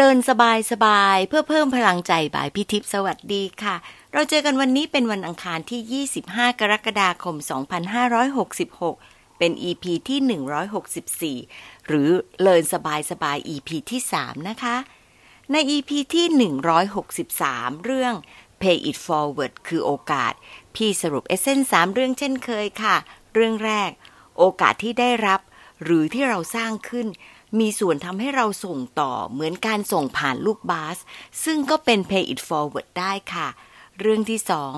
เลินสบายสบายเพื่อเพิ่มพลังใจบ่ายพิทิพสวัสดีค่ะ เราเจอกันวันนี้เป็นวันอังคารที่ 25 กรกฎาคม 2566 เป็น EP ที่ 164 หรือเลินสบายสบาย EP ที่ 3 นะคะ ใน EP ที่ 163 เรื่อง Pay it forward คือโอกาส พี่สรุปเอเซนสามเรื่องเช่นเคยค่ะ เรื่องแรก โอกาสที่ได้รับ หรือที่เราสร้างขึ้น มีส่วนทำให้เราส่งต่อเหมือนการส่งผ่านลูกบาส ซึ่งก็เป็น pay it forward ได้ค่ะ เรื่องที่สอง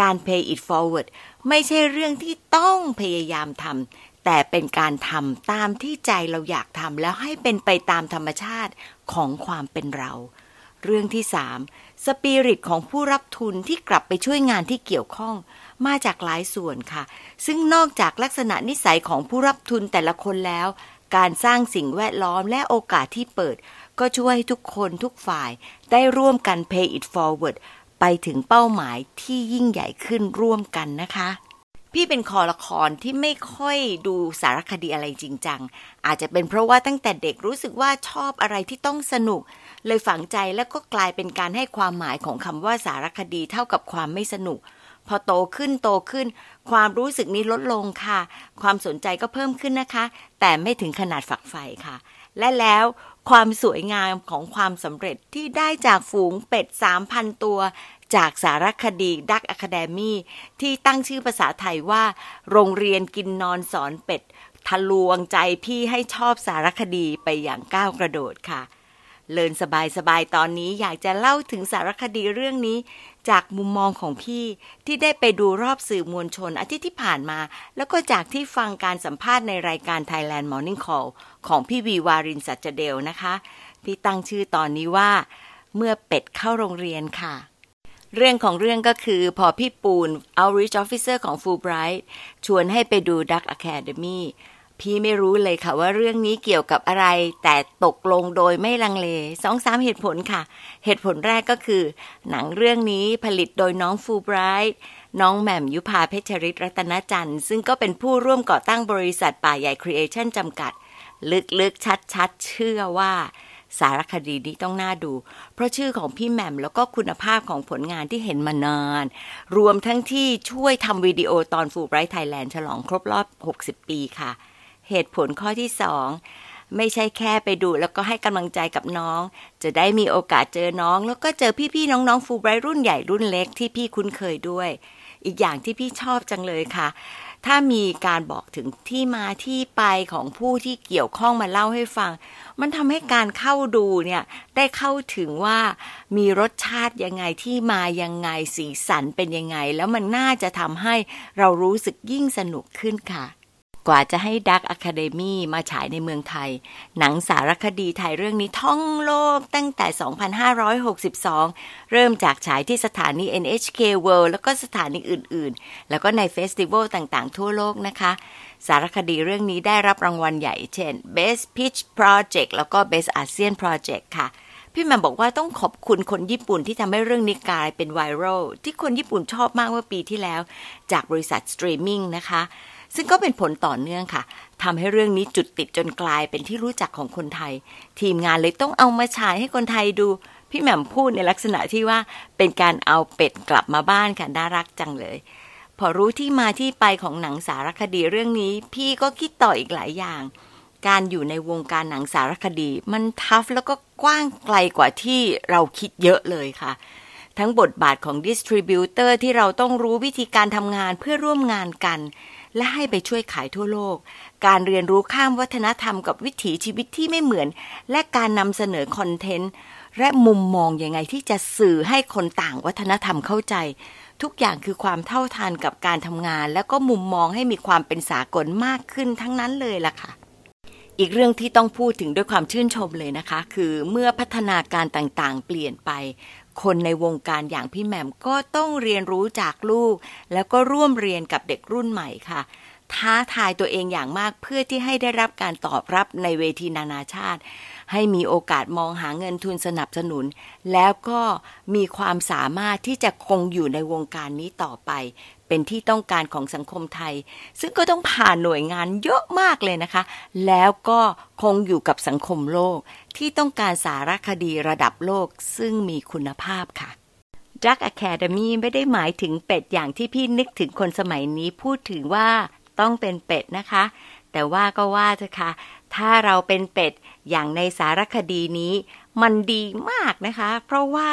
การ pay it forward ไม่ใช่เรื่องที่ต้องพยายามทำแต่เป็นการทำตามที่ใจเราอยากทำแล้วให้เป็นไปตามธรรมชาติของความเป็นเรา เรื่องที่สามสปิริตของผู้รับทุนที่กลับไปช่วยงานที่เกี่ยวข้อง มาจากหลายส่วนค่ะ ซึ่งนอกจากลักษณะนิสัยของผู้รับทุนแต่ละคนแล้ว การสร้างสิ่งแวดล้อมและโอกาสที่เปิด ก็ช่วยให้ทุกคนทุกฝ่ายได้ร่วมกัน pay it forward ไปถึงเป้าหมายที่ยิ่งใหญ่ขึ้นร่วมกันนะคะ พี่เป็นคอละครที่ไม่ค่อยดูสารคดีอะไรจริงจัง อาจจะเป็นเพราะว่าตั้งแต่เด็กรู้สึกว่าชอบอะไรที่ต้องสนุก เลยฝังใจแล้วก็กลายเป็นการให้ความหมายของคำว่าสารคดีเท่ากับความไม่สนุก พอโตขึ้นโตขึ้น ความรู้สึกนี้ลดลงค่ะ ความสนใจก็เพิ่มขึ้นนะคะ แต่ไม่ถึงขนาดฝักใฝ่ค่ะ และแล้วความสวยงามของความสำเร็จที่ได้จากฝูงเป็ด 3,000 ตัว จากสารคดี Duck Academy ที่ตั้งชื่อภาษาไทยว่า โรงเรียนกินนอนสอนเป็ด ทะลวงใจพี่ให้ชอบสารคดีไปอย่างก้าวกระโดดค่ะ Learn สบายสบายตอนนี้อยากจะเล่าถึงสารคดีเรื่องนี้ จากมุมมองของพี่ที่ได้ไปดูรอบสื่อมวลชนอาทิตย์ที่ผ่านมา แล้วก็จากที่ฟังการสัมภาษณ์ในรายการ Thailand Morning Call ของพี่วีวารินสัจเดลนะคะ พี่ตั้งชื่อตอนนี้ว่า เมื่อเป็ดเข้าโรงเรียนค่ะเรื่องของเรื่องก็คือพอพี่ปูน Outreach Officer ของ Fulbright ชวนให้ไปดู Duck Academy พี่ไม่รู้เลยค่ะว่าเรื่องนี้เกี่ยวกับอะไร แต่ตกลงโดยไม่ลังเลสองสามเหตุผลค่ะ เหตุผลแรกก็คือ หนังเรื่องนี้ผลิตโดยน้องฟูไบรท์น้องแหม่มยุพาเพชรริตรัตนจันทร์ ซึ่งก็เป็นผู้ร่วมก่อตั้งบริษัทป่าใหญ่ Creation จำกัด ลึกๆ ชัดๆ เชื่อว่า สารคดีนี้ต้องน่าดู เพราะชื่อของพี่แหม่มแล้วก็คุณภาพของผลงานที่เห็นมานาน รวมทั้งที่ช่วยทำวิดีโอตอน Fulbright Thailand ฉลองครบรอบ 60 ปีค่ะ เหตุผลข้อที่สองไม่ใช่แค่ไปดูแล้วก็ให้กำลังใจกับน้อง จะได้มีโอกาสเจอน้อง แล้วก็เจอพี่ๆน้องๆฟูไบรท์รุ่นใหญ่รุ่นเล็กที่พี่คุ้นเคยด้วย อีกอย่างที่พี่ชอบจังเลยค่ะ ถ้ามีการบอกถึงที่มาที่ไปของผู้ที่เกี่ยวข้องมาเล่าให้ฟัง มันทำให้การเข้าดูเนี่ยได้เข้าถึงว่ามีรสชาติยังไงที่มายังไงสีสันเป็นยังไง แล้วมันน่าจะทำให้เรารู้สึกยิ่งสนุกขึ้นค่ะ กว่าจะให้ดักอะคาเดมี่มาฉายในเมืองไทย หนังสารคดีไทยเรื่องนี้ท่องโลกตั้งแต่ 2562 เริ่มจากฉายที่สถานี NHK World แล้วก็สถานีอื่นๆ แล้วก็ในเฟสติวัลต่างๆ ทั่วโลกนะคะ สารคดีเรื่องนี้ได้รับรางวัลใหญ่ เช่น Best Pitch Project แล้วก็ Best ASEAN Project ค่ะพี่แมมบอกว่าต้องขอบคุณคนญี่ปุ่นที่ทำให้เรื่องนี้กลายเป็นไวรัลที่คนญี่ปุ่นชอบมากเมื่อปีที่แล้ว จากบริษัทสตรีมมิ่งนะคะ ซึ่งก็เป็นผลต่อเนื่องค่ะทำให้เรื่องนี้จุดติดจนกลายเป็นที่รู้จักของคนไทย ทีมงานเลยต้องเอามาฉายให้คนไทยดู พี่แหม่มพูดในลักษณะที่ว่าเป็นการเอาเป็ดกลับมาบ้านค่ะน่ารักจังเลย พอรู้ที่มาที่ไปของหนังสารคดีเรื่องนี้ พี่ก็คิดต่ออีกหลายอย่าง การอยู่ในวงการหนังสารคดี มัน tough แล้วก็กว้างไกลกว่าที่เราคิดเยอะเลยค่ะทั้งบทบาทของ distributor ที่เราต้องรู้วิธีการทำงานเพื่อร่วมงานกัน และให้ไปช่วยขายทั่วโลก การเรียนรู้ข้ามวัฒนธรรมกับวิถีชีวิตที่ไม่เหมือน และการนำเสนอ content และมุมมองยังไงที่จะสื่อให้คนต่างวัฒนธรรมเข้าใจ ทุกอย่างคือความเท่าทันกับการทำงาน แล้วก็มุมมองให้มีความเป็นสากลมากขึ้นทั้งนั้นเลยล่ะค่ะอีกเรื่องที่ต้องพูดถึงด้วยความชื่นชมเลยนะคะ คือเมื่อพัฒนาการต่างๆ เปลี่ยนไป คนในวงการอย่างพี่แหม่มก็ต้องเรียนรู้จากลูก แล้วก็ร่วมเรียนกับเด็กรุ่นใหม่ค่ะ ท้าทายตัวเองอย่างมากเพื่อที่ให้ได้รับการตอบรับในเวทีนานาชาติ ให้มีโอกาสมองหาเงินทุนสนับสนุน แล้วก็มีความสามารถที่จะคงอยู่ในวงการนี้ต่อไป เป็นที่ต้องการของสังคมไทย ซึ่งก็ต้องผ่านหน่วยงานเยอะมากเลยนะคะ แล้วก็คงอยู่กับสังคมโลก ที่ต้องการสารคดีระดับโลกซึ่งมีคุณภาพค่ะ Duck Academy ไม่ได้หมายถึงเป็ดอย่างที่พี่นึกถึงคนสมัยนี้พูดถึงว่าต้องเป็นเป็ดนะคะ แต่ว่าก็ว่าเถอะค่ะ ถ้าเราเป็นเป็ดอย่างในสารคดีนี้ มันดีมากนะคะ เพราะว่า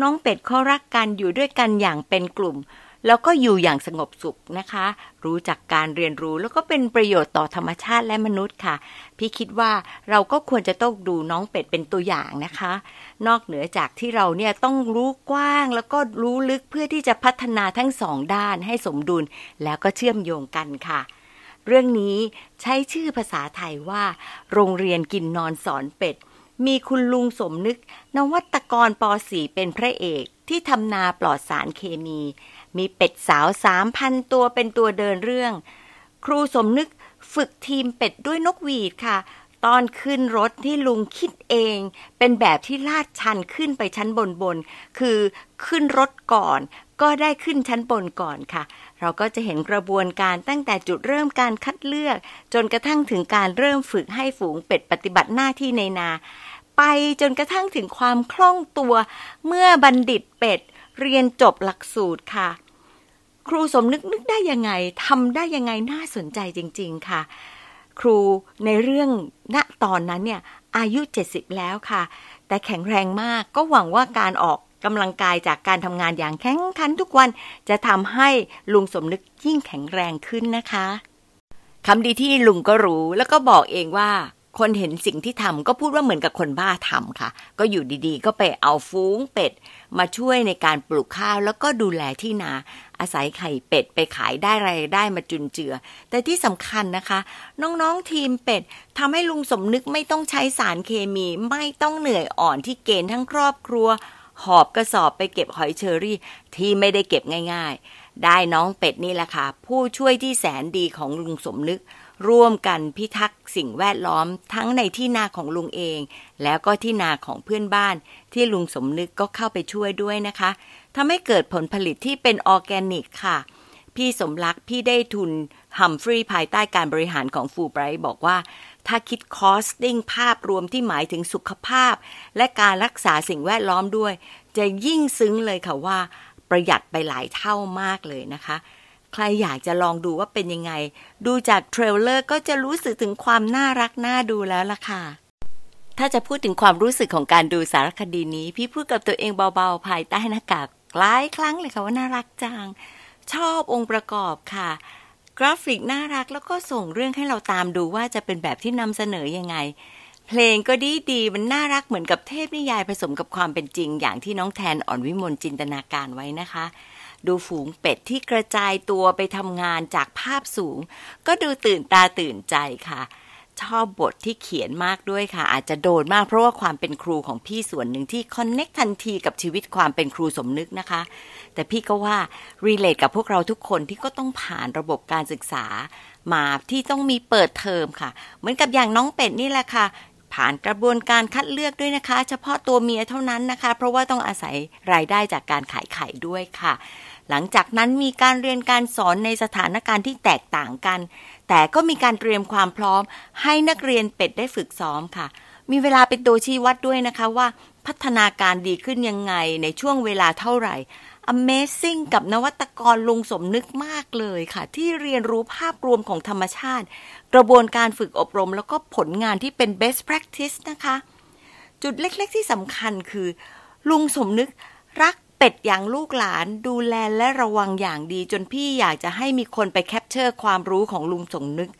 น้องเป็ดเขารักกันอยู่ด้วยกันอย่างเป็นกลุ่ม แล้วก็อยู่อย่างสงบสุขนะคะ รู้จักการเรียนรู้แล้วก็เป็นประโยชน์ต่อธรรมชาติและมนุษย์ค่ะ พี่คิดว่าเราก็ควรจะต้องดูน้องเป็ดเป็นตัวอย่างนะคะ นอกเหนือจากที่เราเนี่ยต้องรู้กว้างแล้วก็รู้ลึกเพื่อที่จะพัฒนาทั้งสองด้านให้สมดุลแล้วก็เชื่อมโยงกันค่ะเรื่องนี้ใช้ชื่อภาษาไทยว่า โรงเรียนกินนอนสอนเป็ด มีคุณลุงสมนึก นวัตกรป .4 เป็นพระเอกที่ทำนาปลอดสารเคมี มีเป็ดสาวสามพันตัวเป็นตัวเดินเรื่อง ครูสมนึกฝึกทีมเป็ดด้วยนกหวีดค่ะ ตอนขึ้นรถที่ลุงคิดเอง เป็นแบบที่ลาดชันขึ้นไปชั้นบนบน คือขึ้นรถก่อน ก็ได้ขึ้นชั้นบนก่อนค่ะ เราก็จะเห็นกระบวนการตั้งแต่จุดเริ่มการคัดเลือก จนกระทั่งถึงการเริ่มฝึกให้ฝูงเป็ดปฏิบัติหน้าที่ในนา ไปจนกระทั่งถึงความคล่องตัว เมื่อบัณฑิตเป็ดเรียนจบหลักสูตรค่ะ ครูสมนึกนึกได้ยังไงทำได้ยังไงน่าสนใจจริง ๆ ค่ะ ครูในเรื่องณตอนนั้นเนี่ยอายุ 70 แล้วค่ะ แต่แข็งแรงมากก็หวังว่าการออกกำลังกายจากการทำงานอย่างแข็งขันทุกวัน จะทำให้ลุงสมนึกยิ่งแข็งแรงขึ้นนะคะคำดีที่ลุงก็รู้แล้วก็บอกเองว่า คนเห็นสิ่งที่ทำก็พูดว่าเหมือนกับคนบ้าทำค่ะ ก็อยู่ดีๆ ก็ไปเอาฟูงเป็ด มาช่วยในการปลูกข้าวแล้วก็ดูแลที่นา อาศัยไข่เป็ดไปขายได้รายได้มาจุนเจือ แต่ที่สำคัญนะคะ น้องๆทีมเป็ดทำให้ลุงสมนึกไม่ต้องใช้สารเคมีไม่ต้องเหนื่อยอ่อนที่เกณฑ์ทั้งครอบครัว หอบกระสอบไปเก็บหอยเชอรี่ที่ไม่ได้เก็บง่าย ๆ ได้น้องเป็ดนี่แหละค่ะ ผู้ช่วยที่แสนดีของลุงสมนึกร่วมกันพิทักษ์สิ่งแวดล้อมทั้งในที่นาของลุงเอง แล้วก็ที่นาของเพื่อนบ้าน ที่ลุงสมนึกก็เข้าไปช่วยด้วยนะคะ ทำให้เกิดผลผลิตที่เป็นออร์แกนิกค่ะ พี่สมรักพี่ได้ทุน Humphrey ภายใต้การบริหารของฟูไบรท์บอกว่า ถ้าคิด costing ภาพรวมที่หมายถึงสุขภาพ และการรักษาสิ่งแวดล้อมด้วย จะยิ่งซึ้งเลยค่ะว่า ประหยัดไปหลายเท่ามากเลยนะคะใครอยากจะลองดูว่าเป็นยังไง ดูจาก trailer ก็จะรู้สึกถึงความน่ารักน่าดูแล้วล่ะค่ะ ถ้าจะพูดถึงความรู้สึกของการดูสารคดีนี้ พี่พูดกับตัวเองเบาๆ ภายใต้หน้ากาก หลายครั้งเลยค่ะว่าน่ารักจัง ชอบองค์ประกอบค่ะ กราฟิกน่ารักแล้วก็ส่งเรื่องให้เราตามดูว่าจะเป็นแบบที่นำเสนอยังไง เพลงก็ดีดีมันน่ารักเหมือนกับเทพนิยายผสมกับความเป็นจริง อย่างที่น้องแทนอ่อนวิมลจินตนาการไว้นะคะดูฝูงเป็ดที่กระจายตัวไปทำงานจากภาพสูง ก็ดูตื่นตาตื่นใจค่ะ ชอบบทที่เขียนมากด้วยค่ะ อาจจะโดนมากเพราะว่าความเป็นครูของพี่ส่วนหนึ่งที่คอนเน็กทันทีกับชีวิตความเป็นครูสมนึกนะคะ แต่พี่ก็ว่ารีเลทกับพวกเราทุกคนที่ก็ต้องผ่านระบบการศึกษา มาที่ต้องมีเปิดเทอมค่ะ เหมือนกับอย่างน้องเป็ดนี่แหละค่ะ ผ่านกระบวนการคัดเลือกด้วยนะคะ เฉพาะตัวเมียเท่านั้นนะคะ เพราะว่าต้องอาศัยรายได้จากการขายไข่ด้วยค่ะ หลังจากนั้นมีการเรียนการสอนในสถานการณ์ที่แตกต่างกัน แต่ก็มีการเตรียมความพร้อมให้นักเรียนเป็ดได้ฝึกซ้อมค่ะ มีเวลาเป็นตัวชี้วัดด้วยนะคะว่าพัฒนาการดีขึ้นยังไงในช่วงเวลาเท่าไหร่ Amazing กับนวัตกรลุงสมนึกมากเลยค่ะ ที่เรียนรู้ภาพรวมของธรรมชาติ กระบวนการฝึกอบรมแล้วก็ผลงานที่เป็น best practice นะคะ จุดเล็กๆที่สำคัญคือ ลุงสมนึกรัก เป็ดอย่างลูกหลานดูแลและระวังอย่างดี จนพี่อยากจะให้มีคนไปแคปเจอร์ความรู้ของลุงสมนึก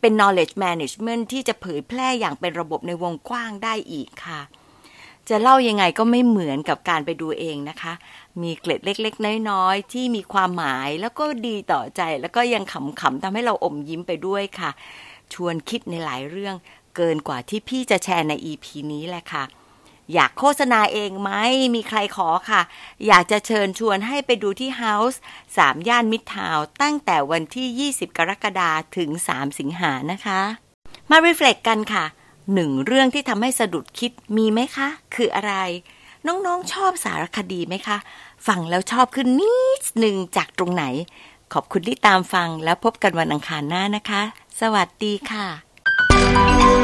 เป็น knowledge management ที่จะเผยแพร่อย่างเป็นระบบในวงกว้างได้อีกค่ะ จะเล่ายังไงก็ไม่เหมือนกับการไปดูเองนะคะ มีเกล็ดเล็กๆ น้อยๆ ที่มีความหมายแล้วก็ดีต่อใจ แล้วก็ยังขำๆทำให้เราอมยิ้มไปด้วยค่ะ ชวนคิดในหลายเรื่องเกินกว่าที่พี่จะแชร์ใน EP นี้แหละค่ะ อยากโฆษณาเองไหมมีใครขอค่ะ อยากจะเชิญชวนให้ไปดูที่ House 3 ย่านมิตรทาวตั้งแต่วันที่ 20 กรกฎาคมถึง 3 สิงหานะคะ มารีเฟล็กกันค่ะหนึ่งเรื่องที่ทำให้สะดุดคิดมีไหมคะ คืออะไร น้องๆชอบสารคดีไหมคะ ฟังแล้วชอบขึ้นนิดหนึ่งจากตรงไหน ขอบคุณที่ตามฟังแล้วพบกันวันอังคารหน้านะคะ สวัสดีค่ะ